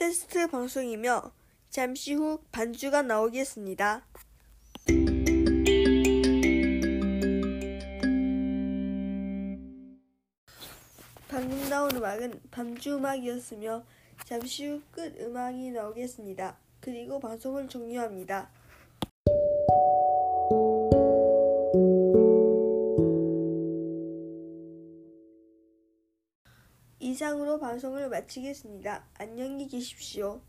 테스트 방송이며 잠시 후 반주가 나오겠습니다. 방금 나온 음악은 반주 음악이었으며 잠시 후 끝 음악이 나오겠습니다. 그리고 방송을 종료합니다. 이상으로 방송을 마치겠습니다. 안녕히 계십시오.